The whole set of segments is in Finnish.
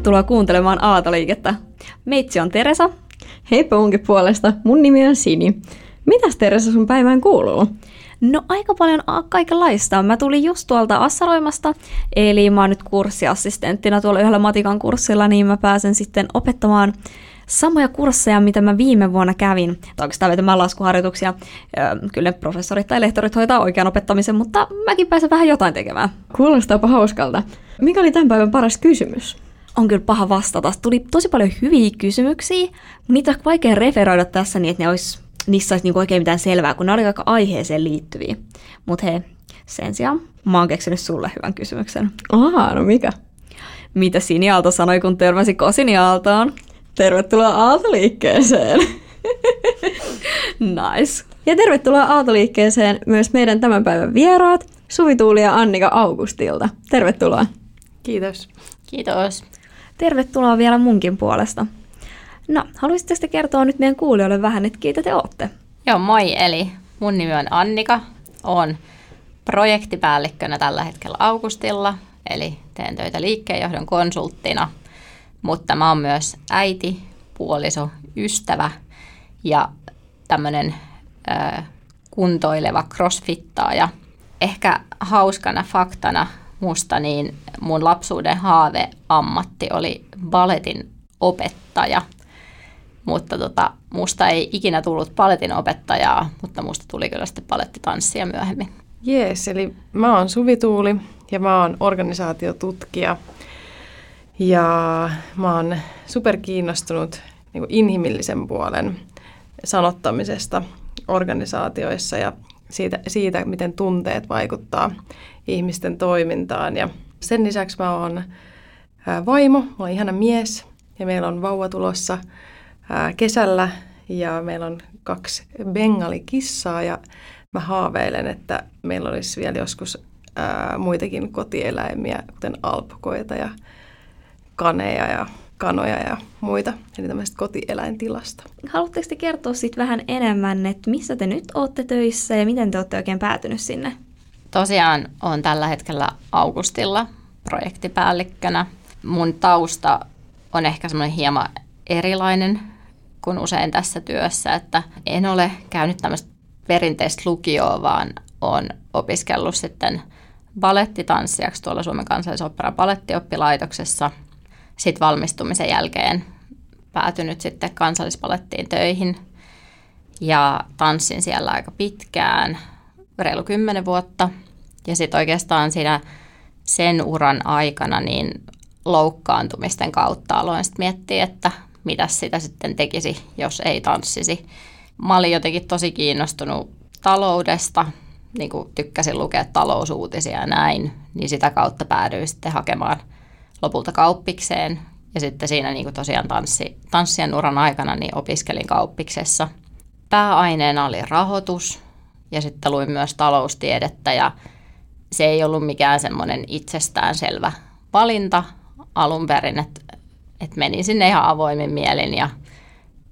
Tervetuloa kuuntelemaan Aatoliikettä. Meitsi on Teresa. Heippa munkin puolesta, mun nimi on Sini. Mitäs Teresa sun päivään kuuluu? No aika paljon kaikenlaista. Mä tulin just tuolta Assaroimasta, eli mä oon nyt kurssiassistenttina tuolla yhdellä matikan kurssilla, niin mä pääsen sitten opettamaan samoja kursseja, mitä mä viime vuonna kävin. Tai oikeastaan vetämään laskuharjoituksia. Kyllä professorit tai lehtorit hoitaa oikean opettamisen, mutta mäkin pääsen vähän jotain tekemään. Kuulostaapa hauskalta. Mikä oli tämän päivän paras kysymys? On kyllä paha vastata. Tuli tosi paljon hyviä kysymyksiä, niitä on vaikea referoida tässä niin, että ne olisi, niissä olisi niinku oikein mitään selvää, kun ne oli aika aiheeseen liittyviä. Mutta hei, sen sijaan mä oon keksinyt sulle hyvän kysymyksen. Ahaa, no mikä? Mitä Sini Aalto sanoi, kun törmäsi Kosini Aaltoon? Tervetuloa Aaltoliikkeeseen! nice. Ja tervetuloa Aaltoliikkeeseen myös meidän tämän päivän vieraat, Suvi Tuuli ja Annika Augustilta. Tervetuloa. Kiitos. Kiitos. Tervetuloa vielä munkin puolesta. No, haluaisitteko te kertoa nyt meidän kuulijoille vähän, että keitä te olette? Joo, moi. Eli mun nimi on Annika. Olen projektipäällikkönä tällä hetkellä Augustilla, eli teen töitä liikkeenjohdon konsulttina. Mutta mä oon myös äiti, puoliso, ystävä ja tämmöinen kuntoileva crossfittaaja. Ehkä hauskana faktana musta, niin mun lapsuuden haaveammatti oli balletin opettaja. Mutta tota, musta ei ikinä tullut paletin opettajaa, mutta musta tuli kyllä sitten palettitanssia myöhemmin. Jees, eli mä oon Suvi Tuuli ja mä oon organisaatiotutkija. Ja mä oon superkiinnostunut niin inhimillisen puolen sanottamisesta organisaatioissa ja siitä, siitä, miten tunteet vaikuttaa ihmisten toimintaan. Ja sen lisäksi mä oon vaimo, mä oon ihana mies ja meillä on vauva tulossa kesällä ja meillä on kaksi bengalikissaa ja mä haaveilen, että meillä olisi vielä joskus muitakin kotieläimiä, kuten alpakoita ja kaneja ja kanoja ja muita, eli tämmöisestä kotieläintilasta. Haluatteko te kertoa sitten vähän enemmän, että missä te nyt olette töissä ja miten te olette oikein päätynyt sinne? Tosiaan on tällä hetkellä Augustilla projektipäällikkönä. Mun tausta on ehkä semmoinen hieman erilainen kuin usein tässä työssä, että en ole käynyt tämmöistä perinteistä lukioa, vaan on opiskellut sitten balettitanssijaksi tuolla Suomen kansallisoperan balettioppilaitoksessa. Sitten valmistumisen jälkeen päätynyt sitten kansallispalettiin töihin ja tanssin siellä aika pitkään – reilu kymmenen vuotta. Ja sitten oikeastaan siinä sen uran aikana niin loukkaantumisten kautta aloin sitten miettiä, että mitä sitä sitten tekisi, jos ei tanssisi. Mä olin jotenkin tosi kiinnostunut taloudesta, niin kuin tykkäsin lukea talousuutisia ja näin, niin sitä kautta päädyin sitten hakemaan lopulta kauppikseen. Ja sitten siinä niin kuin tosiaan tanssi, tanssien uran aikana niin opiskelin kauppiksessa. Pääaineena oli rahoitus, ja sitten luin myös taloustiedettä ja se ei ollut mikään semmoinen itsestäänselvä valinta alun perin, että, että menin sinne ihan avoimin mielin ja,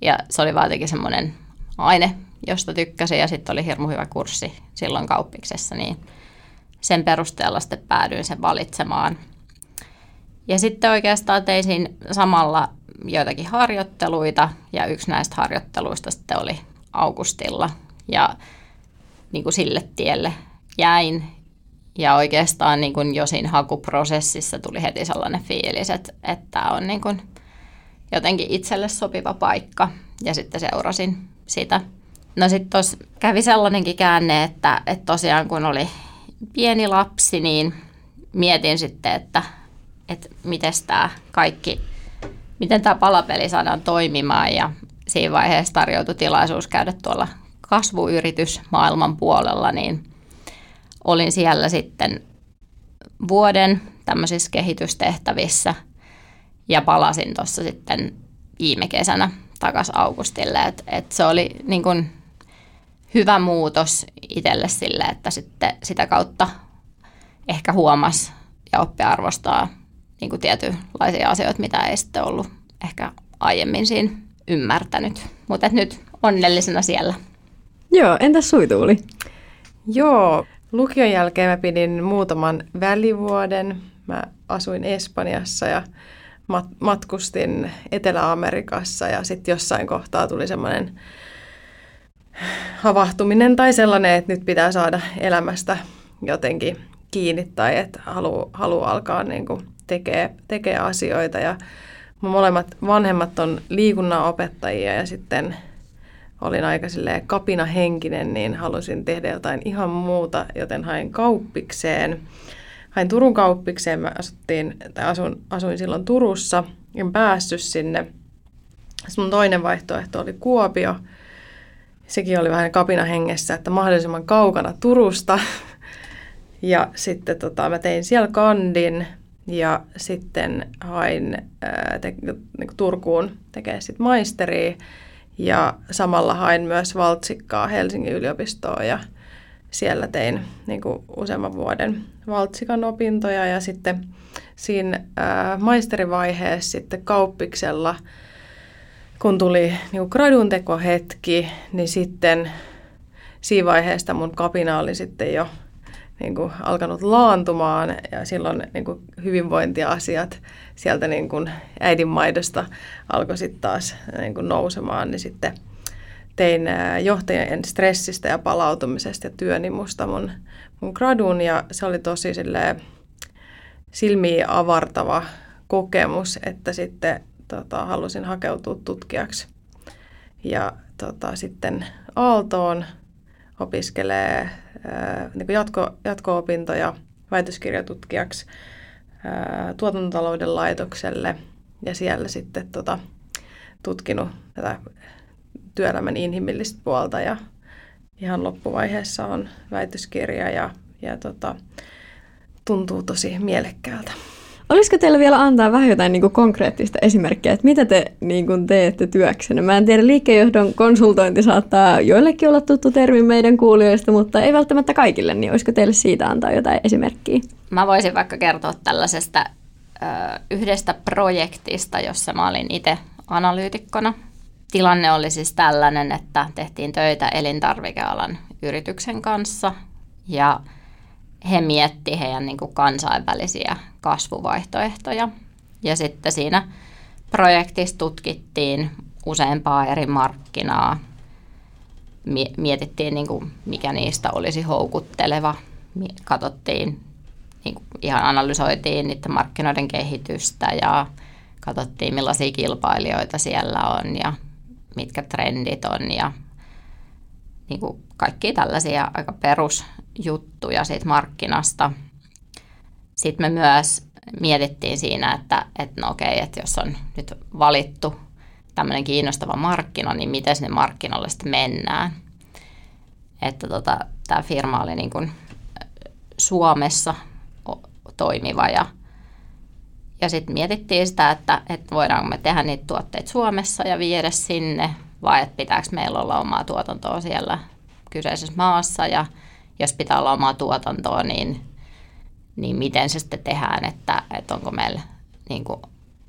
ja se oli vaan jotenkin semmoinen aine, josta tykkäsin ja sitten oli hirmu hyvä kurssi silloin kauppiksessa, niin sen perusteella sitten päädyin sen valitsemaan. Ja sitten oikeastaan tein samalla joitakin harjoitteluita ja yksi näistä harjoitteluista sitten oli Augustilla. Ja niin kuin sille tielle jäin. Ja oikeastaan niin kuin jo siinä hakuprosessissa tuli heti sellainen fiilis, että, että tämä on niin kuin jotenkin itselle sopiva paikka. Ja sitten seurasin sitä. No sitten tuossa kävi sellainenkin käänne, että, että tosiaan kun oli pieni lapsi, niin mietin sitten, että, että miten tämä kaikki, miten tämä palapeli saadaan toimimaan. Ja siinä vaiheessa tarjoutui tilaisuus käydä tuolla kasvuyritys maailman puolella, niin olin siellä sitten vuoden tämmöisissä kehitystehtävissä ja palasin tuossa sitten viime kesänä takaisin Augustille. Et, et se oli niin kun hyvä muutos itselle sille, että sitten sitä kautta ehkä huomas ja oppi arvostaa niin tietynlaisia asioita, mitä ei sitten ollut ehkä aiemmin siinä ymmärtänyt. Mutta nyt onnellisena siellä. Joo, entäs suituuli? Joo, lukion jälkeen mä pidin muutaman välivuoden. Mä asuin Espanjassa ja mat- matkustin Etelä-Amerikassa ja sitten jossain kohtaa tuli semmoinen havahtuminen tai sellainen, että nyt pitää saada elämästä jotenkin kiinni tai että haluaa halu alkaa niin tekee, tekee asioita. Ja mun molemmat vanhemmat on liikunnan opettajia ja sitten olin aika kapinahenkinen, niin halusin tehdä jotain ihan muuta, joten hain kauppikseen. Hain Turun kauppikseen, mä asuttiin, tai asun, asuin silloin Turussa, en päässyt sinne. Sitten mun toinen vaihtoehto oli Kuopio. Sekin oli vähän kapina hengessä, että mahdollisimman kaukana Turusta. Ja sitten tota, mä tein siellä kandin ja sitten hain ää, te, niin Turkuun tekemään sitten maisteria. Ja samalla hain myös valtsikkaa Helsingin yliopistoon ja siellä tein niin kuin useamman vuoden valtsikan opintoja ja sitten siinä ää, maisterivaiheessa sitten kauppiksella, kun tuli niin kuin gradun tekohetki, niin sitten siinä vaiheessa mun kapina oli sitten jo niin kuin alkanut laantumaan ja silloin niin kuin hyvinvointiasiat sieltä niin kuin äidinmaidosta alkoi sitten taas niin kuin nousemaan, niin sitten tein johtajien stressistä ja palautumisesta ja työnimusta mun, mun gradun ja se oli tosi silmiä avartava kokemus, että sitten tota, halusin hakeutua tutkijaksi. Ja tota, sitten Aaltoon opiskelee niin jatko, jatko-opintoja väitöskirjatutkijaksi ää, tuotantotalouden laitokselle ja siellä sitten tota, tutkinut tätä työelämän inhimillistä puolta ja ihan loppuvaiheessa on väitöskirja ja, ja tota, tuntuu tosi mielekkäältä. Olisiko teillä vielä antaa vähän jotain niin kuin konkreettista esimerkkiä, että mitä te niin kuin teette työksenne? Mä en tiedä, liikkeenjohdon konsultointi saattaa joillekin olla tuttu termi meidän kuulijoista, mutta ei välttämättä kaikille, niin olisiko teille siitä antaa jotain esimerkkiä? Mä voisin vaikka kertoa tällaisesta ö, yhdestä projektista, jossa mä olin itse analyytikkona. Tilanne oli siis tällainen, että tehtiin töitä elintarvikealan yrityksen kanssa ja he mietti heidän niin kuin kansainvälisiä kasvuvaihtoehtoja. Ja sitten siinä projektissa tutkittiin useampaa eri markkinaa. Mietittiin, niin kuin, mikä niistä olisi houkutteleva. Katsottiin, niin kuin ihan analysoitiin niiden markkinoiden kehitystä ja katsottiin, millaisia kilpailijoita siellä on ja mitkä trendit on ja niin kuin kaikki tällaisia aika perusjuttuja siitä markkinasta. Sitten me myös mietittiin siinä, että, että no okei, että jos on nyt valittu tämmöinen kiinnostava markkina, niin miten sinne markkinoille sitten mennään. Että tota, tämä firma oli niin kuin Suomessa toimiva ja, ja sitten mietittiin sitä, että, että voidaanko me tehdä niitä tuotteita Suomessa ja viedä sinne vai että pitääkö meillä olla omaa tuotantoa siellä kyseisessä maassa ja jos pitää olla omaa tuotantoa, niin, niin miten se sitten tehdään, että, että onko meillä, niin kuin,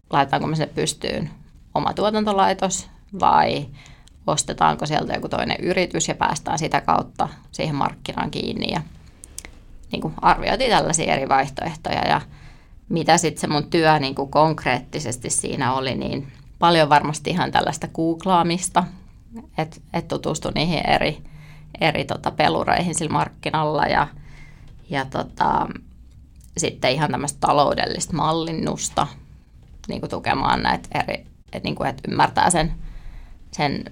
laitetaanko me sinne pystyyn oma tuotantolaitos vai ostetaanko sieltä joku toinen yritys ja päästään sitä kautta siihen markkinaan kiinni ja niin kuin arvioitiin tällaisia eri vaihtoehtoja ja mitä sitten se mun työ niin kuin konkreettisesti siinä oli, niin paljon varmasti ihan tällaista googlaamista, että et tutustui niihin eri, eri tota pelureihin sillä markkinalla ja, ja tota, sitten ihan tämmöistä taloudellista mallinnusta niin kuin tukemaan näitä eri, että niin et ymmärtää sen, sen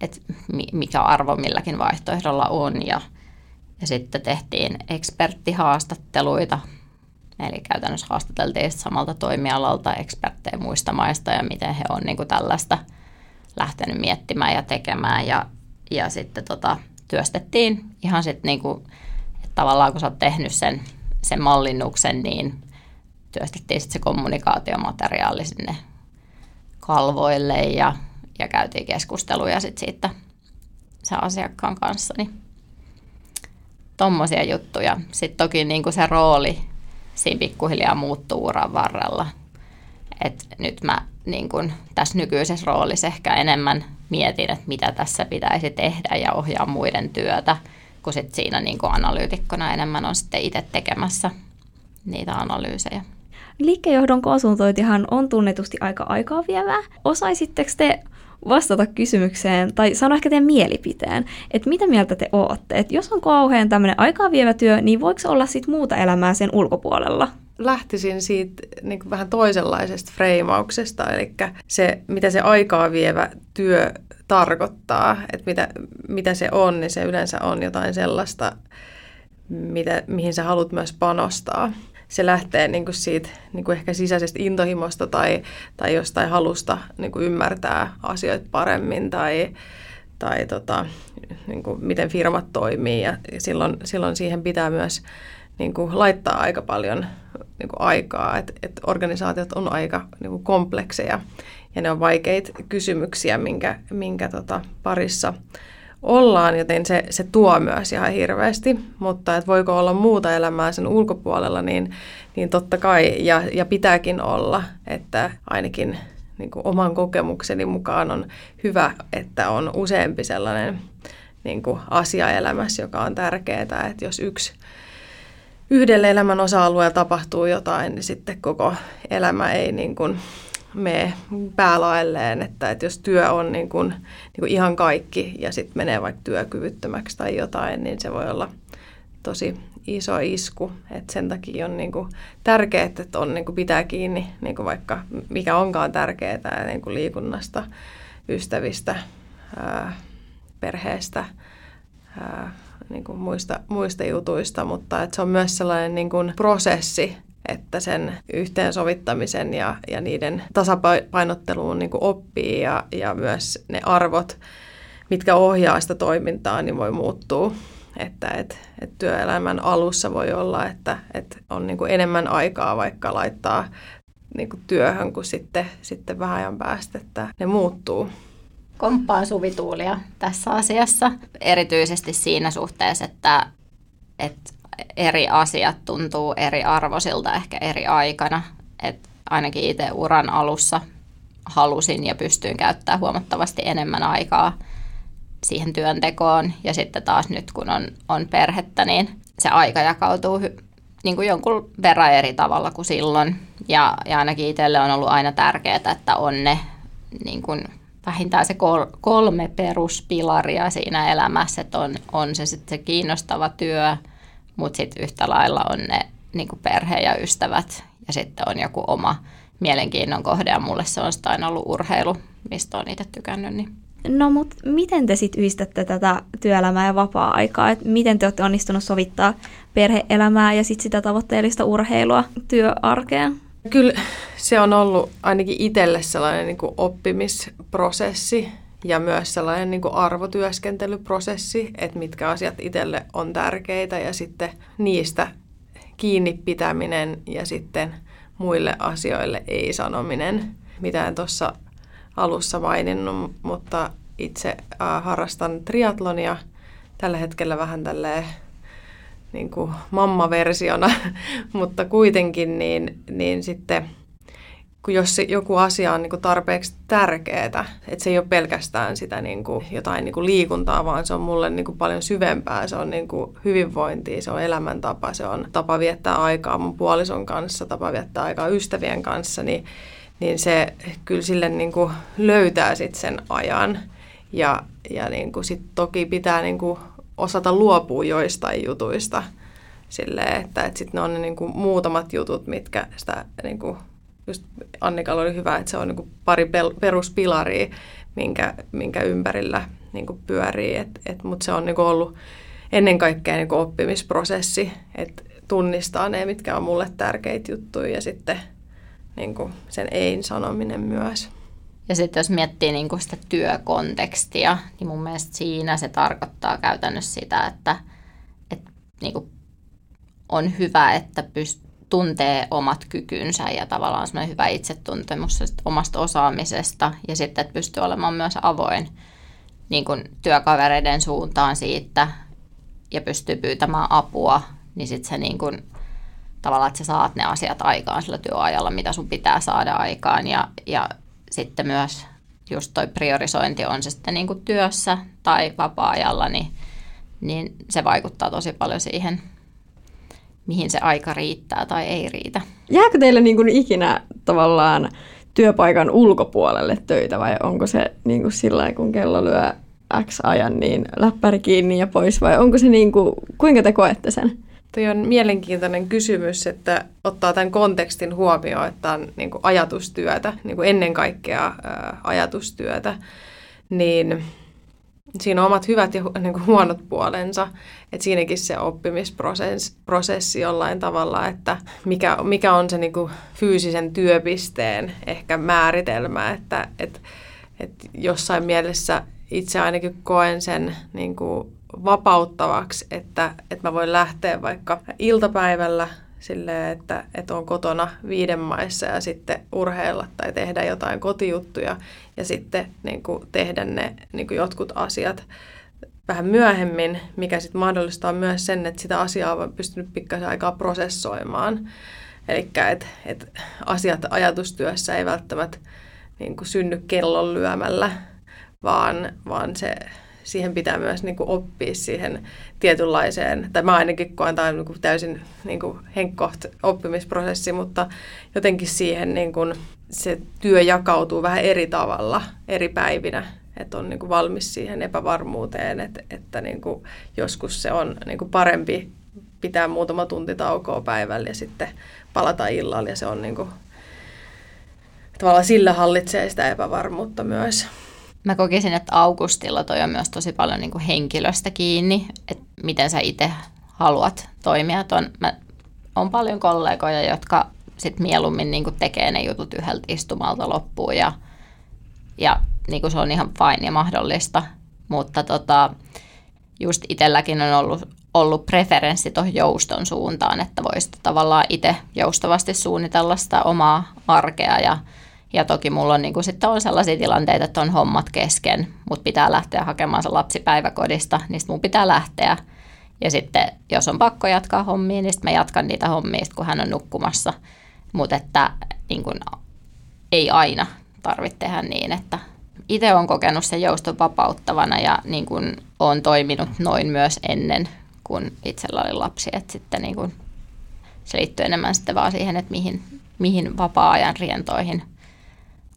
että mikä arvo milläkin vaihtoehdolla on ja, ja sitten tehtiin eksperttihaastatteluita Eli käytännössä haastateltiin samalta toimialalta eksperttejä muista maista ja miten he on niin kuin tällaista lähtenyt miettimään ja tekemään. Ja, ja sitten tota, työstettiin ihan sitten niin kuin, että tavallaan kun sä oot tehnyt sen, sen mallinnuksen, niin työstettiin sitten se kommunikaatiomateriaali sinne kalvoille ja, ja käytiin keskusteluja sitten siitä sen asiakkaan kanssa. Niin tommosia juttuja. Sitten toki niin kuin se rooli siinä pikkuhiljaa muuttuu uran varrella. Et nyt mä niin kun, tässä nykyisessä roolissa ehkä enemmän mietin, että mitä tässä pitäisi tehdä ja ohjaa muiden työtä, kun sit siinä niin kun analyytikkona enemmän on sitten itse tekemässä niitä analyysejä. Liikkeenjohdon konsultointihan on tunnetusti aika aikaa vievää. Osaisitteko te vastata kysymykseen tai sanoa ehkä teidän mielipiteen, että mitä mieltä te ootte? Että jos on kauhean tämmöinen aikaa vievä työ, niin voiko olla sitten muuta elämää sen ulkopuolella? Lähtisin siitä niin kuin vähän toisenlaisesta freimauksesta, eli se, mitä se aikaa vievä työ tarkoittaa, että mitä, mitä se on, niin se yleensä on jotain sellaista, mitä, mihin sä haluat myös panostaa. Se lähtee niin kuin siitä niin kuin ehkä sisäisestä intohimosta tai, tai jostain halusta niin kuin ymmärtää asioita paremmin tai, tai tota, niin kuin miten firmat toimii ja silloin, silloin siihen pitää myös niin kuin laittaa aika paljon niin kuin aikaa, että et organisaatiot on aika niin kuin komplekseja ja ne on vaikeita kysymyksiä, minkä, minkä tota, parissa ollaan, joten se, se tuo myös ihan hirveästi, mutta että voiko olla muuta elämää sen ulkopuolella, niin, niin totta kai, ja, ja pitääkin olla, että ainakin niin kuin oman kokemukseni mukaan on hyvä, että on useampi sellainen niin kuin asia elämässä, joka on tärkeää, että jos yksi yhdelle elämän osa-alueella tapahtuu jotain, niin sitten koko elämä ei niin kuin mene päälaelleen, että, että jos työ on niin kuin, niin kuin ihan kaikki ja sitten menee vaikka työkyvyttömäksi tai jotain, niin se voi olla tosi iso isku. Et sen takia on niin kuin tärkeää, että on, niin kuin pitää kiinni niin kuin vaikka mikä onkaan tärkeää niin kuin liikunnasta, ystävistä, ää, perheestä, ää, niin kuin muista, muista jutuista, mutta että se on myös sellainen niin kuin prosessi, että sen yhteensovittamisen ja, ja niiden tasapainotteluun niin kuin oppii ja, ja myös ne arvot, mitkä ohjaa sitä toimintaa, niin voi muuttua. Että et, et työelämän alussa voi olla, että et on niin kuin enemmän aikaa vaikka laittaa niin kuin työhön kuin sitten, sitten vähän ajan päästä, että ne muuttuu komppaan suvituulia tässä asiassa, erityisesti siinä suhteessa, että, että eri asiat tuntuu eri arvoisilta ehkä eri aikana. Et ainakin itse uran alussa halusin ja pystyin käyttämään huomattavasti enemmän aikaa siihen työntekoon. Ja sitten taas nyt kun on, on perhettä, niin se aika jakautuu hy, niin kuin jonkun verran eri tavalla kuin silloin. Ja, ja ainakin itselle on ollut aina tärkeää, että on ne niin kuin vähintään se kol, kolme peruspilaria siinä elämässä, että on, on se sitten se kiinnostava työ, mutta sitten yhtä lailla on ne niin perhe ja ystävät ja sitten on joku oma mielenkiinnon kohde ja mulle se on sitä aina ollut urheilu, mistä on itse tykännyt. Niin. No mutta miten te sitten yhdistätte tätä työelämää ja vapaa-aikaa? Et miten te olette onnistunut sovittaa perheelämää ja sitten sitä tavoitteellista urheilua työarkeen? Kyllä se on ollut ainakin itselle sellainen niin kuin oppimisprosessi ja myös sellainen niin kuin arvotyöskentelyprosessi, että mitkä asiat itselle on tärkeitä ja sitten niistä kiinni pitäminen ja sitten muille asioille ei sanominen. Mitä en tuossa alussa maininnut, mutta itse harrastan triatlonia tällä hetkellä vähän tälleen niin kuin mamma-versiona, mutta kuitenkin niin, niin sitten kun jos joku asia on niin kuin tarpeeksi tärkeää, että se ei ole pelkästään sitä niin kuin jotain niin kuin liikuntaa, vaan se on mulle niin kuin paljon syvempää. Se on niin kuin hyvinvointia, se on elämäntapa, se on tapa viettää aikaa mun puolison kanssa, tapa viettää aikaa ystävien kanssa, niin, niin se kyllä sille niin kuin löytää sit sen ajan. Ja, ja niin kuin sit toki pitää niin kuin osata luopua joistain jutuista silleen, että, että sitten ne on ne niin kuin muutamat jutut, mitkä sitä, niin kuin, just Annikalla oli hyvä, että se on niin kuin pari pel- peruspilaria, minkä, minkä ympärillä niin kuin pyörii, et, et, mutta se on niin kuin ollut ennen kaikkea niin kuin oppimisprosessi, että tunnistaa ne, mitkä on mulle tärkeitä juttuja ja sitten niin kuin sen ei-sanominen myös. Ja sitten jos miettii niin sitä työkontekstia, niin mun mielestä siinä se tarkoittaa käytännössä sitä, että, että niin kuin on hyvä, että pyst- tuntee omat kykynsä ja tavallaan semmoinen hyvä itsetuntemus omasta osaamisesta. Ja sitten, että pystyy olemaan myös avoin niin kuin työkavereiden suuntaan siitä ja pystyy pyytämään apua, niin sitten se niin kuin, tavallaan, että sä saat ne asiat aikaan sillä työajalla, mitä sun pitää saada aikaan. Ja, ja sitten myös just toi priorisointi on se sitten niin kuin työssä tai vapaa-ajalla, niin, niin se vaikuttaa tosi paljon siihen, mihin se aika riittää tai ei riitä. jääkö teille niin kuin ikinä tavallaan työpaikan ulkopuolelle töitä vai onko se niin kuin sillä kun kello lyö X ajan, niin läppäri kiinni ja pois vai onko se niin kuin, kuinka te koette sen? Tuo on mielenkiintoinen kysymys, että ottaa tämän kontekstin huomioon, että on niin kuin ajatustyötä, niin kuin ennen kaikkea ajatustyötä, niin siinä on omat hyvät ja niin kuin huonot puolensa. Että siinäkin se oppimisprosessi jollain tavalla, että mikä, mikä on se niin kuin fyysisen työpisteen ehkä määritelmä, että et, et jossain mielessä itse ainakin koen sen niin kuin vapauttavaksi, että, että mä voin lähteä vaikka iltapäivällä silleen, että, että on kotona viiden maissa ja sitten urheilla tai tehdä jotain kotijuttuja ja sitten niin kuin tehdä ne niin kuin jotkut asiat vähän myöhemmin, mikä sitten mahdollistaa myös sen, että sitä asiaa on pystynyt pikkasen aikaa prosessoimaan. Eli että et asiat ajatustyössä ei välttämättä niin kuin synny kellon lyömällä, vaan, vaan se siihen pitää myös niin kuin oppia siihen tietynlaiseen, tai mä ainakin koen tämä niin täysin niin henkkoht oppimisprosessi, mutta jotenkin siihen niin kuin se työ jakautuu vähän eri tavalla eri päivinä, että on niin kuin valmis siihen epävarmuuteen, että, että niin kuin joskus se on niin kuin parempi pitää muutama tunti taukoa päivällä ja sitten palata illalla ja se on niin kuin, tavallaan sillä hallitsee sitä epävarmuutta myös. Mä kokisin, että Augustilla toi on myös tosi paljon niin kuin henkilöstä kiinni, että miten sä itse haluat toimia. Ton, mä, on paljon kollegoja, jotka sit mieluummin niin kuin tekee ne jutut yhdeltä istumalta loppuun ja, ja niin kuin se on ihan fine ja mahdollista. Mutta tota, just itselläkin on ollut, ollut preferenssi tuohon jouston suuntaan, että voisi tavallaan itse joustavasti suunnitella sitä omaa arkea ja ja toki mulla on, niin kuin, sitten on sellaisia tilanteita, että on hommat kesken, mutta pitää lähteä hakemaan se lapsi päiväkodista, niin mun pitää lähteä. Ja sitten jos on pakko jatkaa hommia, niin sitten mä jatkan niitä hommia, kun hän on nukkumassa. Mutta että niin kuin, ei aina tarvitse tehdä niin, että itse olen kokenut sen jouston vapauttavana ja niin kuin, olen toiminut noin myös ennen, kun itsellä oli lapsi. Että sitten niin kuin, se liittyy enemmän sitten vaan siihen, että mihin, mihin vapaa-ajan rientoihin –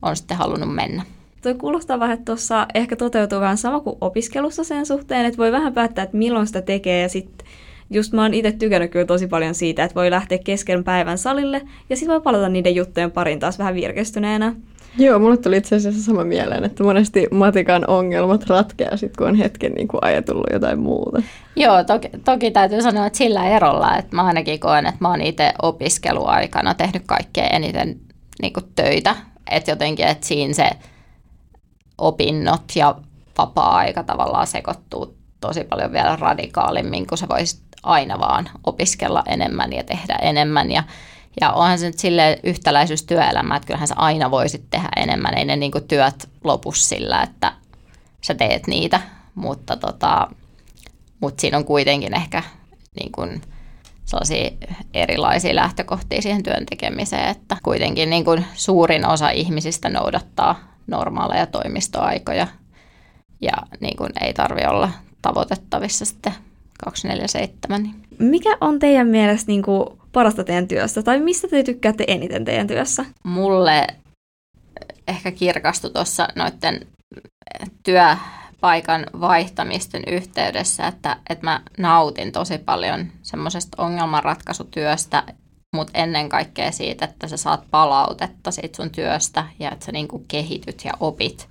on sitten halunnut mennä. Tuo kuulostaa vähän, että tuossa ehkä toteutuu vähän sama kuin opiskelussa sen suhteen, että voi vähän päättää, että milloin sitä tekee ja sitten just mä oon itse tykännyt kyllä tosi paljon siitä, että voi lähteä kesken päivän salille ja sitten voi palata niiden juttujen parin taas vähän virkistyneenä. Joo, mulle tuli itse asiassa sama mieleen, että monesti matikan ongelmat ratkeaa sitten, kun on hetken niin kuin ajatellut jotain muuta. Joo, toki, toki täytyy sanoa, että sillä erolla, että mä ainakin koen, että mä oon itse opiskeluaikana tehnyt kaikkein eniten niin kuin töitä että jotenkin, että siinä se opinnot ja vapaa-aika tavallaan sekoittuu tosi paljon vielä radikaalimmin, kun sä voisit aina vaan opiskella enemmän ja tehdä enemmän. Ja, ja onhan se nyt sille yhtäläisyys työelämää, että kyllähän sä aina voisit tehdä enemmän. Ei ne niin työt lopu sillä, että sä teet niitä, mutta, tota, mutta siinä on kuitenkin ehkä niin kuin sellaisia erilaisia lähtökohtia siihen työn tekemiseen, että kuitenkin niin kuin suurin osa ihmisistä noudattaa normaaleja toimistoaikoja ja niin kuin ei tarvi olla tavoitettavissa sitten 247. Mikä on teidän mielestä niin kuin parasta teidän työssä tai mistä te tykkäätte eniten teidän työssä? Mulle ehkä kirkastui tuossa noiden työ paikan vaihtamisten yhteydessä, että, että mä nautin tosi paljon semmoisesta ongelmanratkaisutyöstä, mutta ennen kaikkea siitä, että sä saat palautetta siitä sun työstä ja että sä niinku kehityt ja opit.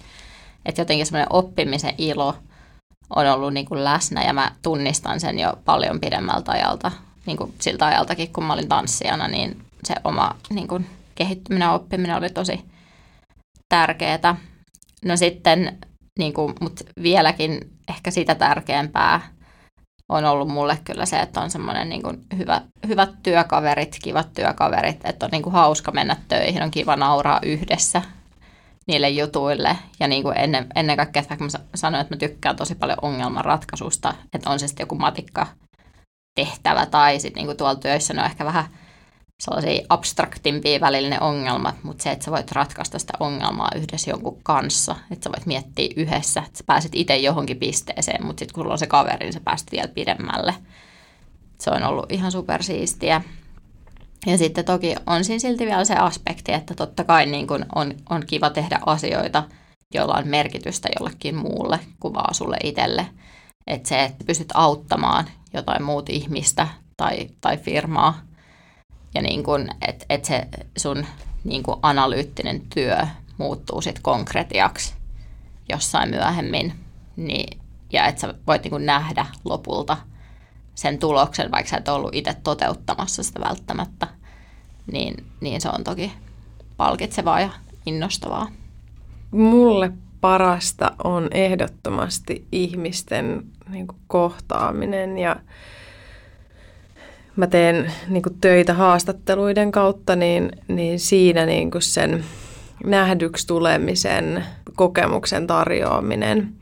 Että jotenkin semmoinen oppimisen ilo on ollut niinku läsnä ja mä tunnistan sen jo paljon pidemmältä ajalta, niinku siltä ajaltakin kun mä olin tanssijana, niin se oma niinku kehittyminen ja oppiminen oli tosi tärkeää. No sitten niin kuin, mutta vieläkin ehkä sitä tärkeämpää on ollut mulle kyllä se, että on semmoinen niin kuin hyvä, hyvät työkaverit, kivat työkaverit, että on niin kuin hauska mennä töihin, on kiva nauraa yhdessä niille jutuille. Ja niin kuin ennen, ennen kaikkea, että mä sanoin, että mä tykkään tosi paljon ongelmanratkaisusta, että on se sitten joku matikka tehtävä tai sitten niin tuolla työissä ne on ehkä vähän – sellaisia abstraktimpia välillä ne ongelmat, mutta se, että sä voit ratkaista sitä ongelmaa yhdessä jonkun kanssa, että sä voit miettiä yhdessä, että sä pääset itse johonkin pisteeseen, mutta sitten kun sulla on se kaveri, niin sä pääset vielä pidemmälle. Se on ollut ihan supersiistiä. Ja sitten toki on siinä silti vielä se aspekti, että totta kai niin kuin on, on kiva tehdä asioita, joilla on merkitystä jollekin muulle kuin vaan sulle itselle. Että se, että pystyt auttamaan jotain muut ihmistä tai, tai firmaa ja niin kuin, että et se sun niin kuin analyyttinen työ muuttuu sitten konkretiaksi jossain myöhemmin niin, ja että sä voit niin kuin nähdä lopulta sen tuloksen, vaikka sä et ollut itse toteuttamassa sitä välttämättä, niin, niin se on toki palkitsevaa ja innostavaa. Mulle parasta on ehdottomasti ihmisten niin kuin, kohtaaminen ja mä teen niin kuin, töitä haastatteluiden kautta, niin, niin siinä niin kuin sen nähdyksi tulemisen kokemuksen tarjoaminen.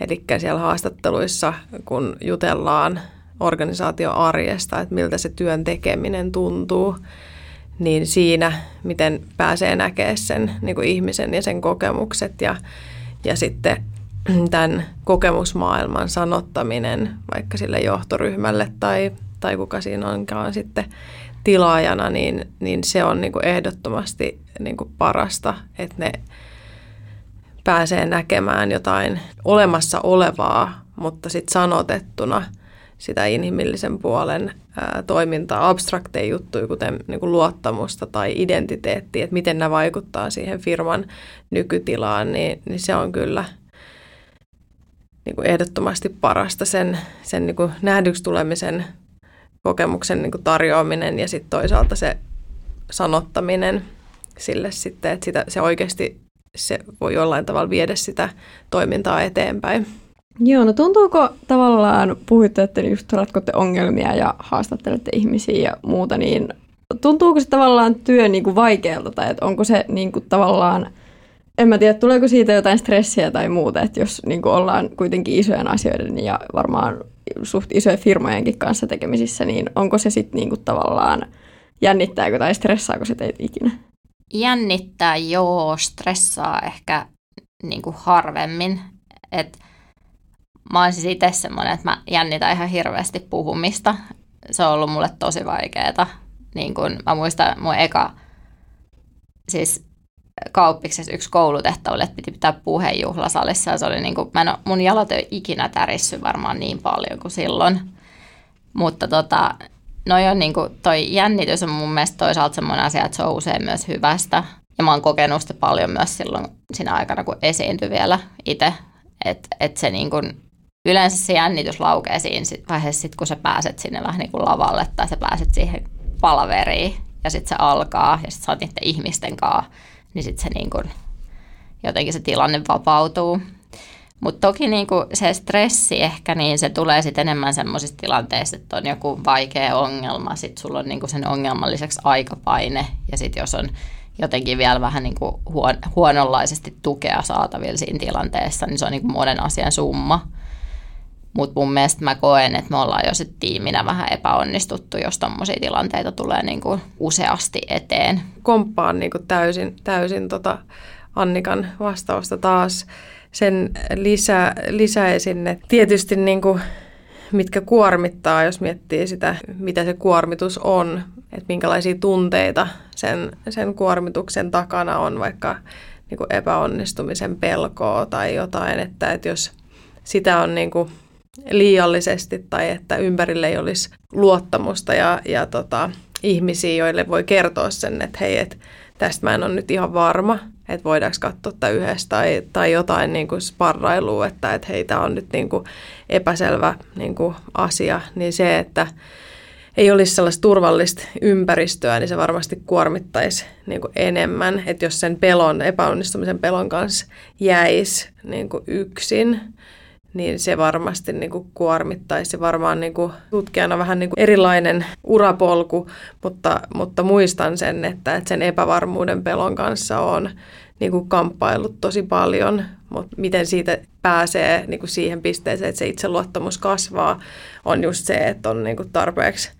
Eli siellä haastatteluissa, kun jutellaan organisaatioarjesta, että miltä se työn tekeminen tuntuu, niin siinä, miten pääsee näkemään sen niin kuin ihmisen ja sen kokemukset ja, ja sitten tämän kokemusmaailman sanottaminen vaikka sille johtoryhmälle tai, tai kuka siinä onkaan sitten tilaajana, niin, niin se on niin kuin ehdottomasti niin kuin parasta, että ne pääsee näkemään jotain olemassa olevaa, mutta sitten sanotettuna sitä inhimillisen puolen ää, toimintaa, abstrakteja juttuja, kuten niin kuin luottamusta tai identiteettiä, että miten nämä vaikuttaa siihen firman nykytilaan, niin, niin se on kyllä niin kuin ehdottomasti parasta sen, sen niin kuin nähdyksi tulemisen kokemuksen niin kuin tarjoaminen ja sitten toisaalta se sanottaminen sille sitten, että sitä, se oikeasti se voi jollain tavalla viedä sitä toimintaa eteenpäin. Joo, no tuntuuko tavallaan, puhuitte, että just ratkotte ongelmia ja haastattelette ihmisiä ja muuta, niin tuntuuko se tavallaan työ niin kuin vaikealta tai että onko se niin kuin tavallaan, en mä tiedä, tuleeko siitä jotain stressiä tai muuta, että jos niin kuin ollaan kuitenkin isojen asioiden ja varmaan suht isojen firmojenkin kanssa tekemisissä, niin onko se sitten niin kuin tavallaan, jännittääkö tai stressaako se teitä ikinä? Jännittää, joo, stressaa ehkä niin kuin harvemmin. Et mä oon siis itse semmoinen, että mä jännitän ihan hirveästi puhumista. Se on ollut mulle tosi vaikeaa. Niin mä muistan mun eka, siis kauppiksessa yksi koulutehtävä, että piti pitää puheen juhlasalissa. Ja se oli niin kuin, mä en ole, mun jalat ei ole ikinä tärissyt varmaan niin paljon kuin silloin. Mutta tota, noi on niin kuin, toi jännitys on mun mielestä toisaalta semmoinen asia, että se on usein myös hyvästä. Ja mä oon kokenut sitä paljon myös silloin siinä aikana, kun esiintyi vielä itse. Että et se niin kuin, yleensä se jännitys laukee siinä vaiheessa, sit, kun sä pääset sinne vähän niin kuin lavalle tai sä pääset siihen palaveriin ja sitten se alkaa ja sitten sä oot niiden ihmisten kanssa, niin sitten se niin kuin, jotenkin se tilanne vapautuu. Mutta toki niin kuin se stressi ehkä, niin se tulee sitten enemmän semmoisista tilanteista, että on joku vaikea ongelma, sitten sulla on niin kuin sen ongelman lisäksi aikapaine, ja sitten jos on jotenkin vielä vähän niin kuin huon, huononlaisesti tukea saatavilla siinä tilanteessa, niin se on niin kuin monen asian summa. Mutta mun mielestä mä koen, että me ollaan jo sitten tiiminä vähän epäonnistuttu, jos tommosia tilanteita tulee niin kuin useasti eteen. Komppaan niin kuin täysin, täysin tota Annikan vastausta taas. Sen lisä, lisäisin, että tietysti niin kuin, mitkä kuormittaa, jos miettii sitä, mitä se kuormitus on, että minkälaisia tunteita sen, sen kuormituksen takana on, vaikka niin kuin epäonnistumisen pelkoa tai jotain, että, että jos sitä on niin kuin liiallisesti tai että ympärille ei olisi luottamusta ja, ja tota, ihmisiä, joille voi kertoa sen, että hei, et tästä mä en ole nyt ihan varma, että voidaanko katsoa tätä yhdessä tai, tai jotain niin kuin sparrailua, että, että hei, tämä on nyt niin kuin epäselvä niin kuin asia, niin se, että ei olisi sellaista turvallista ympäristöä, niin se varmasti kuormittaisi niin kuin enemmän. Että jos sen pelon, epäonnistumisen pelon kanssa jäisi niin kuin yksin, niin se varmasti niin kuin kuormittaisi. Varmaan niin kuin tutkijana vähän niin kuin erilainen urapolku, mutta, mutta muistan sen, että, että sen epävarmuuden pelon kanssa on niin kuin kamppailut tosi paljon, mutta miten siitä pääsee niin kuin siihen pisteeseen, että se itseluottamus kasvaa, on just se, että on niin kuin tarpeeksi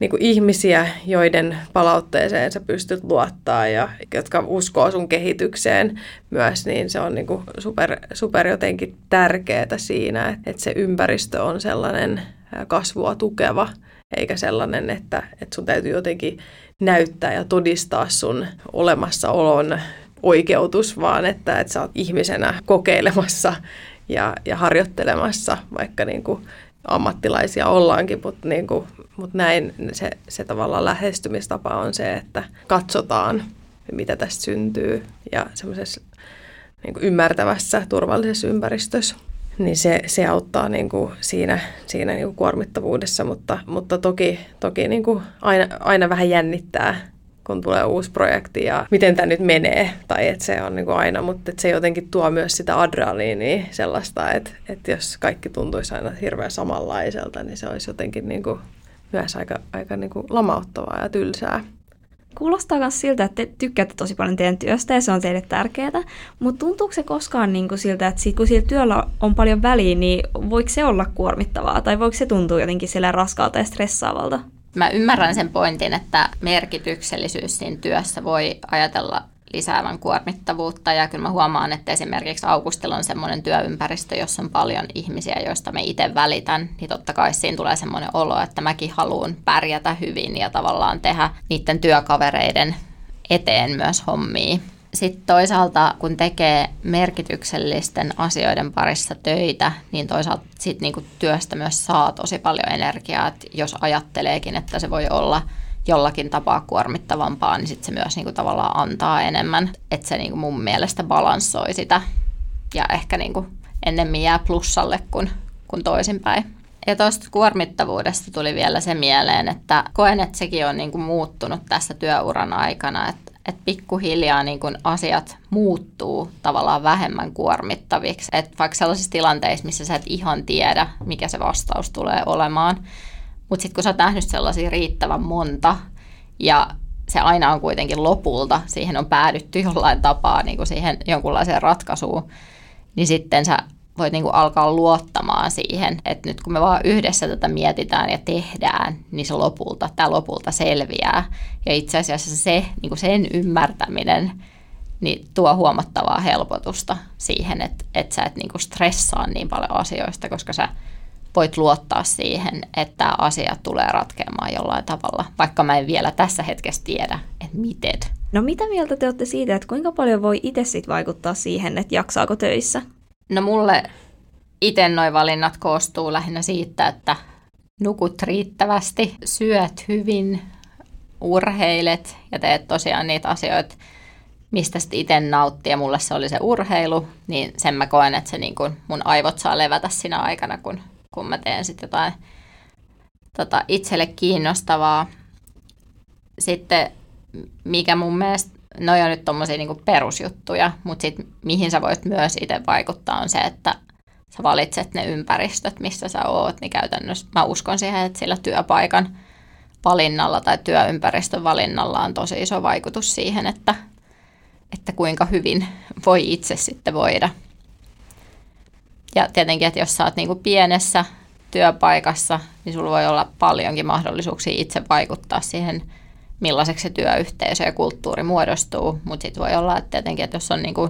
niin kuin ihmisiä, joiden palautteeseen sä pystyt luottaa ja jotka uskoo sun kehitykseen myös, niin se on niin kuin super, super jotenkin tärkeää siinä, että se ympäristö on sellainen kasvua tukeva eikä sellainen, että, että sun täytyy jotenkin näyttää ja todistaa sun olemassaolon oikeutus, vaan että, että sä oot ihmisenä kokeilemassa ja, ja harjoittelemassa, vaikka niin kuin ammattilaisia ollaankin, mutta, niin kuin, mutta näin se, se tavallaan lähestymistapa on se, että katsotaan, mitä tästä syntyy. Ja semmoisessa niin ymmärtävässä, turvallisessa ympäristössä niin se, se auttaa niin kuin siinä, siinä niin kuin kuormittavuudessa, mutta, mutta toki, toki niin kuin aina, aina vähän jännittää, kun tulee uusi projekti ja miten tämä nyt menee, tai että se on niin kuin aina, mutta että se jotenkin tuo myös sitä adrenaliinia sellaista, että, että jos kaikki tuntuisi aina hirveän samanlaiselta, niin se olisi jotenkin niin kuin myös aika, aika niin kuin lamauttavaa ja tylsää. Kuulostaa myös siltä, että te tykkäätte tosi paljon teidän työstä ja se on teille tärkeää, mutta tuntuuko se koskaan niin kuin siltä, että sit, kun sillä työllä on paljon väliä, niin voiko se olla kuormittavaa tai voiko se tuntua jotenkin sillä raskaalta ja stressaavalta? Mä ymmärrän sen pointin, että merkityksellisyys siinä työssä voi ajatella lisäävän kuormittavuutta. Ja kyllä mä huomaan, että esimerkiksi Augustilla on semmoinen työympäristö, jossa on paljon ihmisiä, joista me itse välitän, niin totta kai siinä tulee semmoinen olo, että mäkin haluan pärjätä hyvin ja tavallaan tehdä niiden työkavereiden eteen myös hommia. Sitten toisaalta, kun tekee merkityksellisten asioiden parissa töitä, niin toisaalta sit niinku työstä myös saa tosi paljon energiaa. Et jos ajatteleekin, että se voi olla – jollakin tapaa kuormittavampaa, niin sitten se myös niin kuin tavallaan antaa enemmän. Että se niin kuin mun mielestä balanssoi sitä ja ehkä niin kuin ennemmin jää plussalle kuin, kuin toisinpäin. Ja tuosta kuormittavuudesta tuli vielä se mieleen, että koen, että sekin on niin kuin muuttunut tässä työuran aikana, että, että pikkuhiljaa niin kuin asiat muuttuu tavallaan vähemmän kuormittaviksi. Että vaikka sellaisissa tilanteissa, missä sä et ihan tiedä, mikä se vastaus tulee olemaan, mutta sitten kun sä oot nähnyt sellaisia riittävän monta ja se aina on kuitenkin lopulta, siihen on päädytty jollain tapaa niin kuin siihen jonkunlaiseen ratkaisuun, niin sitten sä voit niin kuin alkaa luottamaan siihen, että nyt kun me vaan yhdessä tätä mietitään ja tehdään, niin se lopulta, tämä lopulta selviää. Ja itse asiassa se, niin kuin sen ymmärtäminen, niin tuo huomattavaa helpotusta siihen, että, että sä et niin kuin stressaa niin paljon asioista, koska sä voit luottaa siihen, että asia tulee ratkeamaan jollain tavalla, vaikka mä en vielä tässä hetkessä tiedä, että miten. No mitä mieltä te olette siitä, että kuinka paljon voi itse sit vaikuttaa siihen, että jaksaako töissä? No mulle itse noi valinnat koostuu lähinnä siitä, että nukut riittävästi, syöt hyvin, urheilet ja teet tosiaan niitä asioita, mistä sitten itse nauttii ja mulle se oli se urheilu, niin sen mä koen, että se niin kun mun aivot saa levätä siinä aikana, kun kun mä teen sitten jotain tota, itselle kiinnostavaa. Sitten mikä mun mielestä, no on nyt tommosia niinku perusjuttuja, mutta sitten mihin sä voit myös itse vaikuttaa on se, että sä valitset ne ympäristöt, missä sä oot, niin käytännössä mä uskon siihen, että sillä työpaikan valinnalla tai työympäristön valinnalla on tosi iso vaikutus siihen, että, että kuinka hyvin voi itse sitten voida. Ja tietenkin, että jos sä oot niinku pienessä työpaikassa, niin sulla voi olla paljonkin mahdollisuuksia itse vaikuttaa siihen, millaiseksi se työyhteisö ja kulttuuri muodostuu. Mutta sitten voi olla, että tietenkin, että jos on niinku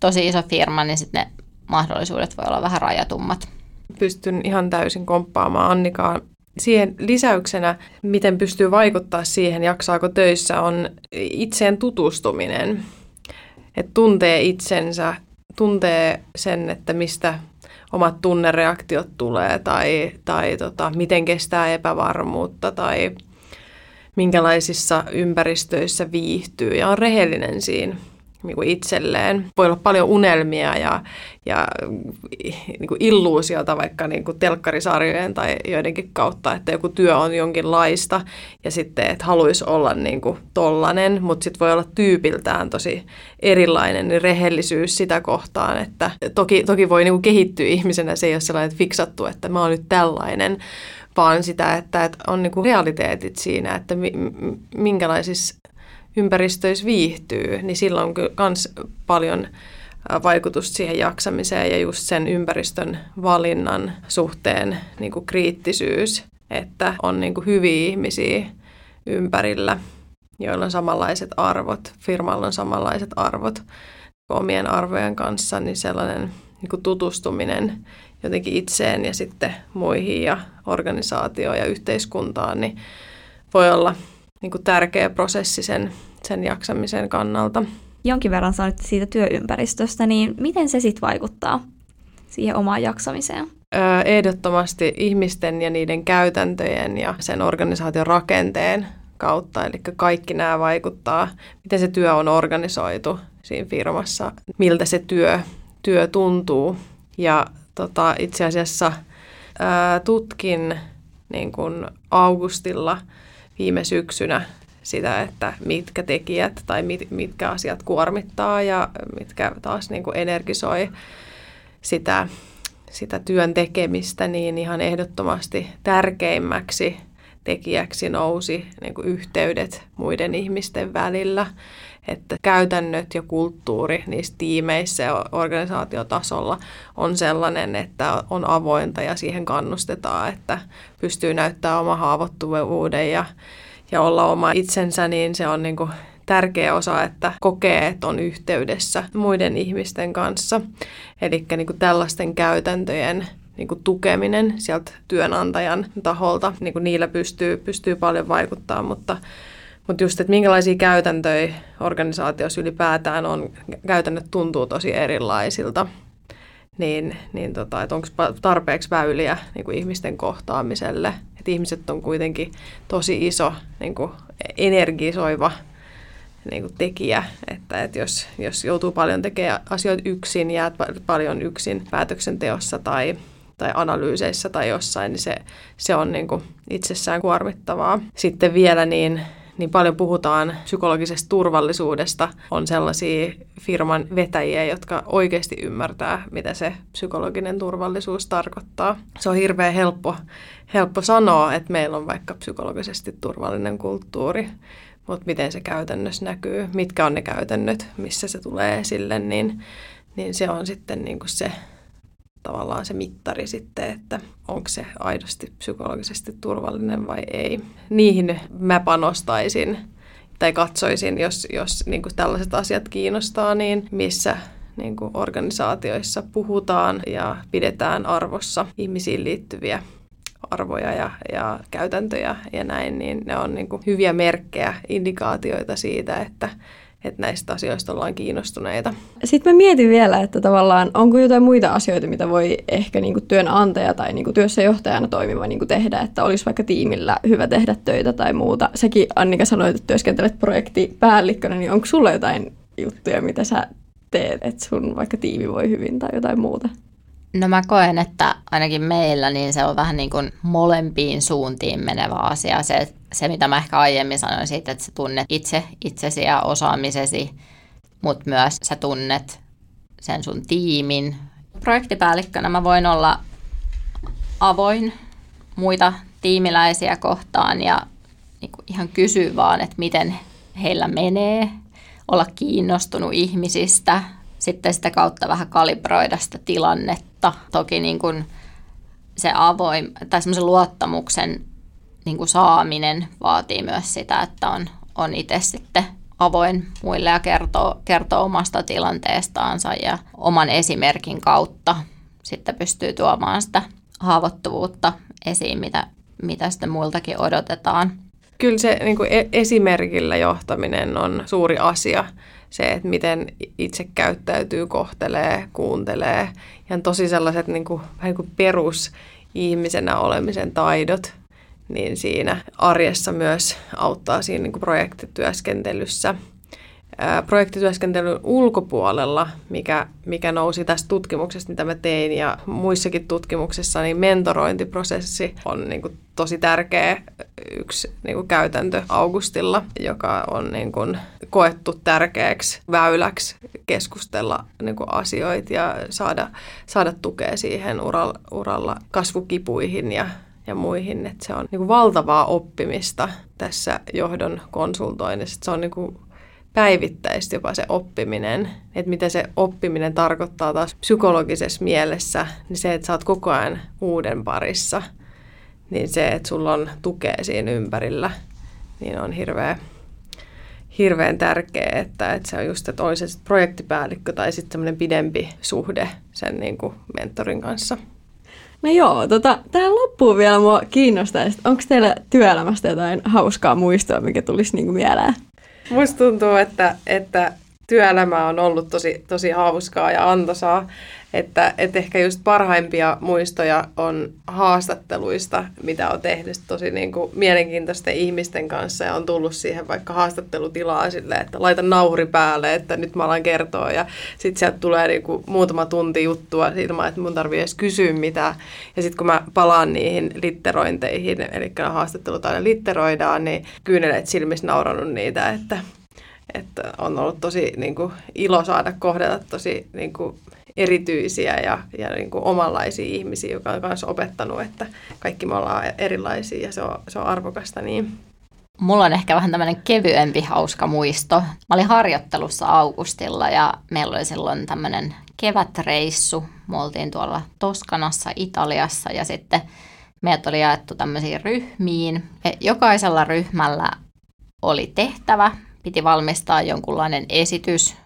tosi iso firma, niin sitten ne mahdollisuudet voi olla vähän rajatummat. Pystyn ihan täysin komppaamaan Annikaan siihen lisäyksenä, miten pystyy vaikuttaa siihen, jaksaako töissä, on itseen tutustuminen. Että tuntee itsensä tuntee sen, että mistä omat tunnereaktiot tulee tai, tai tota, miten kestää epävarmuutta tai minkälaisissa ympäristöissä viihtyy ja on rehellinen siinä niin kuin itselleen. Voi olla paljon unelmia ja, ja niin kuin illuusiota vaikka niin kuin telkkarisarjojen tai joidenkin kautta, että joku työ on jonkinlaista ja sitten, että haluaisi olla niin kuin tollanen, mutta sitten voi olla tyypiltään tosi erilainen, niin rehellisyys sitä kohtaan, että toki, toki voi niin kuin kehittyä ihmisenä, se ei ole sellainen fiksattu, että mä oon nyt tällainen, vaan sitä, että, että on niin kuin realiteetit siinä, että minkälaisissa ympäristöissä viihtyy, niin silloin on myös paljon vaikutusta siihen jaksamiseen ja just sen ympäristön valinnan suhteen niin kuin kriittisyys, että on niin kuin hyviä ihmisiä ympärillä, joilla on samanlaiset arvot, firmalla on samanlaiset arvot omien arvojen kanssa, niin sellainen niin kuin tutustuminen jotenkin itseen ja sitten muihin ja organisaatioon ja yhteiskuntaan, niin voi olla niin kuin tärkeä prosessi sen, sen jaksamisen kannalta. Jonkin verran sanoit siitä työympäristöstä, niin miten se sitten vaikuttaa siihen omaan jaksamiseen? Ehdottomasti ihmisten ja niiden käytäntöjen ja sen organisaation rakenteen kautta. Eli kaikki nämä vaikuttaa, miten se työ on organisoitu siinä firmassa, miltä se työ, työ tuntuu. Ja tota, itse asiassa ää, tutkin niin kuin Augustilla viime syksynä sitä, että mitkä tekijät tai mit, mitkä asiat kuormittaa ja mitkä taas niin kuin energisoi sitä, sitä työn tekemistä, niin ihan ehdottomasti tärkeimmäksi tekijäksi nousi niin kuin yhteydet muiden ihmisten välillä. Että käytännöt ja kulttuuri niissä tiimeissä ja organisaatiotasolla on sellainen, että on avointa ja siihen kannustetaan, että pystyy näyttämään oma haavoittuvuuden ja, ja olla oma itsensä, niin se on niin kuin tärkeä osa, että kokee, että on yhteydessä muiden ihmisten kanssa. Eli niin tällaisten käytäntöjen niin kuin tukeminen sieltä työnantajan taholta, niin kuin niillä pystyy, pystyy paljon vaikuttaa, mutta, mutta just, että minkälaisia käytäntöjä organisaatiossa ylipäätään on, käytännöt tuntuu tosi erilaisilta, niin, niin tota, onko tarpeeksi väyliä niin kuin ihmisten kohtaamiselle. Että ihmiset on kuitenkin tosi iso niin kuin energisoiva niin kuin tekijä, että, että jos, jos joutuu paljon tekemään asioita yksin, jäät paljon yksin päätöksenteossa tai, tai analyyseissä tai jossain, niin se, se on niin kuin itsessään kuormittavaa. Sitten vielä niin, niin paljon puhutaan psykologisesta turvallisuudesta. On sellaisia firman vetäjiä, jotka oikeasti ymmärtää, mitä se psykologinen turvallisuus tarkoittaa. Se on hirveän helppo, helppo sanoa, että meillä on vaikka psykologisesti turvallinen kulttuuri, mutta miten se käytännössä näkyy, mitkä on ne käytännöt, missä se tulee esille, niin, niin se on sitten niin kuin se tavallaan se mittari sitten, että onko se aidosti psykologisesti turvallinen vai ei. Niihin mä panostaisin tai katsoisin, jos, jos niin kuin tällaiset asiat kiinnostaa, niin missä niin kuin organisaatioissa puhutaan ja pidetään arvossa ihmisiin liittyviä arvoja ja, ja käytäntöjä ja näin, niin ne on niin kuin hyviä merkkejä, indikaatioita siitä, että, että näistä asioista ollaan kiinnostuneita. Sitten mä mietin vielä, että tavallaan onko jotain muita asioita, mitä voi ehkä niin kuin työnantaja tai niin kuin työssäjohtajana toimiva niin kuin tehdä, että olisi vaikka tiimillä hyvä tehdä töitä tai muuta. Säkin Annika sanoit, että työskentelet projektipäällikkönä, niin onko sulla jotain juttuja, mitä sä teet, että sun vaikka tiimi voi hyvin tai jotain muuta? No mä koen, että ainakin meillä niin se on vähän niin kuin molempiin suuntiin menevä asia. Se, se mitä mä ehkä aiemmin sanoin siitä, että sä tunnet itse itsesi ja osaamisesi, mutta myös sä tunnet sen sun tiimin. Projektipäällikkönä mä voin olla avoin muita tiimiläisiä kohtaan ja niin kuin ihan kysyä vaan, että miten heillä menee, olla kiinnostunut ihmisistä, sitten sitä kautta vähän kalibroida sitä tilannetta. Toki niin se avoin, tai semmoisen luottamuksen niin kuin saaminen vaatii myös sitä, että on, on itse sitten avoin muille ja kertoo, kertoo omasta tilanteestaansa ja oman esimerkin kautta sitten pystyy tuomaan sitä haavoittuvuutta esiin, mitä, mitä sitten muiltakin odotetaan. Kyllä se niin kuin e-, esimerkillä johtaminen on suuri asia se, että miten itse käyttäytyy, kohtelee, kuuntelee. Ja tosi sellaiset niin kuin, vähän niin kuin perusihmisenä olemisen taidot, niin siinä arjessa myös auttaa siinä niin kuin projektityöskentelyssä – projektityöskentelyn ulkopuolella, mikä, mikä nousi tästä tutkimuksesta, mitä mä tein ja muissakin tutkimuksissa, niin mentorointiprosessi on niin kuin tosi tärkeä yksi niin kuin käytäntö Augustilla, joka on niin kuin koettu tärkeäksi väyläksi keskustella niin kuin asioita ja saada, saada tukea siihen uralla, uralla kasvukipuihin ja ja muihin. Että se on niin kuin valtavaa oppimista tässä johdon konsultoinnissa. Se on niin kuin päivittäistä jopa se oppiminen, että mitä se oppiminen tarkoittaa taas psykologisessa mielessä, niin se, että sä oot koko ajan uuden parissa, niin se, että sulla on tukea siinä ympärillä, niin on hirveä, hirveän tärkeä, että, että se on just, että olisi se projektipäällikkö tai sitten semmoinen pidempi suhde sen niin kuin mentorin kanssa. No joo, tota, tähän loppuun vielä mua kiinnostaa, onko teillä työelämästä jotain hauskaa muistoa, mikä tulisi niin kuin mieleen? Musta tuntuu, että, että työelämä on ollut tosi, tosi hauskaa ja antoisaa. Että, että ehkä just parhaimpia muistoja on haastatteluista, mitä on tehnyt tosi niin kuin mielenkiintoisten ihmisten kanssa ja on tullut siihen vaikka haastattelutilaa silleen, että laita nauhuri päälle, että nyt mä alan kertoa ja sitten sieltä tulee niin kuin muutama tunti juttua ilman, että mun tarvii edes kysyä mitään. Ja sitten kun mä palaan niihin litterointeihin, eli haastattelut aina litteroidaan, niin kyyneleet silmissä nauranut niitä, että että on ollut tosi niin kuin, ilo saada kohdata tosi niin kuin, erityisiä ja, ja niin kuin, omanlaisia ihmisiä, joka on myös opettanut, että kaikki me ollaan erilaisia ja se on, se on arvokasta. Niin. Mulla on ehkä vähän tämmöinen kevyempi hauska muisto. Mä olin harjoittelussa Augustilla ja meillä oli silloin tämmöinen kevätreissu. Me oltiin tuolla Toskanassa, Italiassa ja sitten meidät oli jaettu tämmöisiin ryhmiin. Jokaisella ryhmällä oli tehtävä, piti valmistaa jonkunlainen esitys.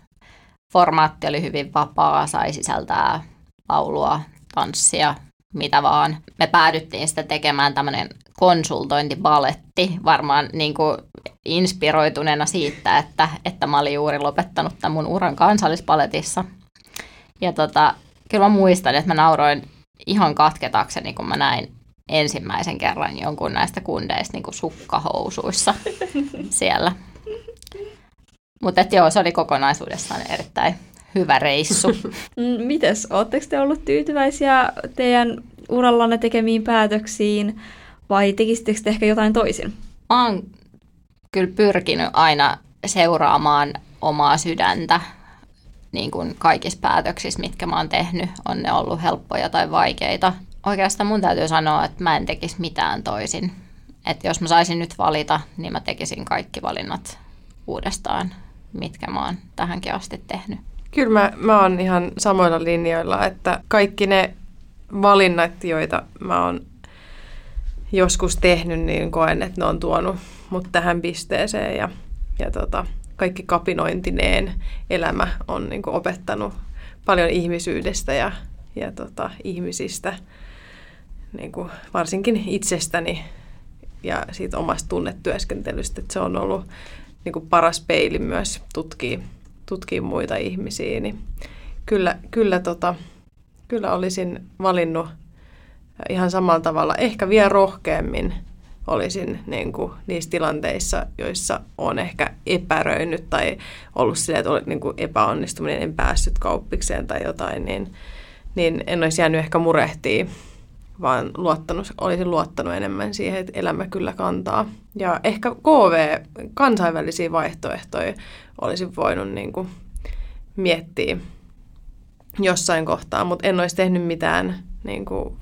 Formaatti oli hyvin vapaa, sai sisältää laulua, tanssia, mitä vaan. Me päädyttiin sitä tekemään tämmöinen konsultointibaletti, varmaan niin kuin inspiroituneena siitä, että, että mä olin juuri lopettanut tämän mun uran kansallispaletissa. Ja tota, kyllä mä muistan, että mä nauroin ihan katketakseni, kun mä näin ensimmäisen kerran jonkun näistä kundeista niin kuin sukkahousuissa siellä. Mutta joo, se oli kokonaisuudessaan erittäin hyvä reissu. Mm, mites, ootteko te ollut tyytyväisiä teidän urallanne tekemiin päätöksiin vai tekisittekö te ehkä jotain toisin? Mä oon kyllä pyrkinyt aina seuraamaan omaa sydäntä niin kuin kaikissa päätöksissä, mitkä mä oon tehnyt, on ne ollut helppoja tai vaikeita. Oikeastaan mun täytyy sanoa, että mä en tekisi mitään toisin. Että jos mä saisin nyt valita, niin mä tekisin kaikki valinnat uudestaan mitkä mä oon tähänkin asti tehnyt. Kyllä mä, mä oon ihan samoilla linjoilla, että kaikki ne valinnat, joita mä oon joskus tehnyt, niin koen, että ne on tuonut mut tähän pisteeseen ja, ja tota, kaikki kapinointineen elämä on niin kuin opettanut paljon ihmisyydestä ja, ja tota, ihmisistä, niin kuin varsinkin itsestäni ja siitä omasta tunnetyöskentelystä, että se on ollut niin kuin paras peili myös tutkii, tutkii muita ihmisiä, niin kyllä, kyllä, tota, kyllä olisin valinnut ihan samalla tavalla, ehkä vielä rohkeammin olisin niin kuin, niissä tilanteissa, joissa on ehkä epäröinyt tai ollut silleen, että oli niin kuin epäonnistuminen, en päässyt kauppikseen tai jotain, niin, niin en olisi jäänyt ehkä murehtia vaan luottanut, olisin luottanut enemmän siihen, että elämä kyllä kantaa. Ja ehkä KV, kansainvälisiä vaihtoehtoja, olisin voinut niin kuin miettiä jossain kohtaa, mutta en olisi tehnyt mitään niin kuin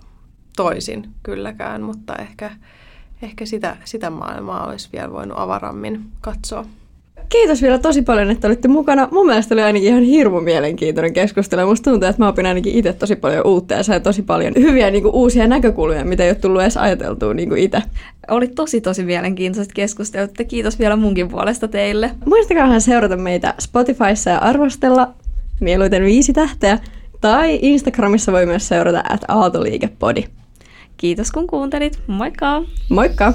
toisin kylläkään, mutta ehkä, ehkä sitä, sitä maailmaa olisi vielä voinut avarammin katsoa. Kiitos vielä tosi paljon, että olitte mukana. Mun mielestä oli ainakin ihan hirmu mielenkiintoinen keskustelu. Musta tuntuu, että mä opin ainakin itse tosi paljon uutta ja sain tosi paljon hyviä niin kuin, uusia näkökulmia, mitä ei ole tullut edes ajateltua niin kuin itse. Oli tosi tosi mielenkiintoiset keskustelut. Kiitos vielä munkin puolesta teille. Muistakaahan seurata meitä Spotifyssa ja arvostella mieluiten viisi tähteä. Tai Instagramissa voi myös seurata at Aaltoliikepodi. Kiitos kun kuuntelit. Moikka! Moikka!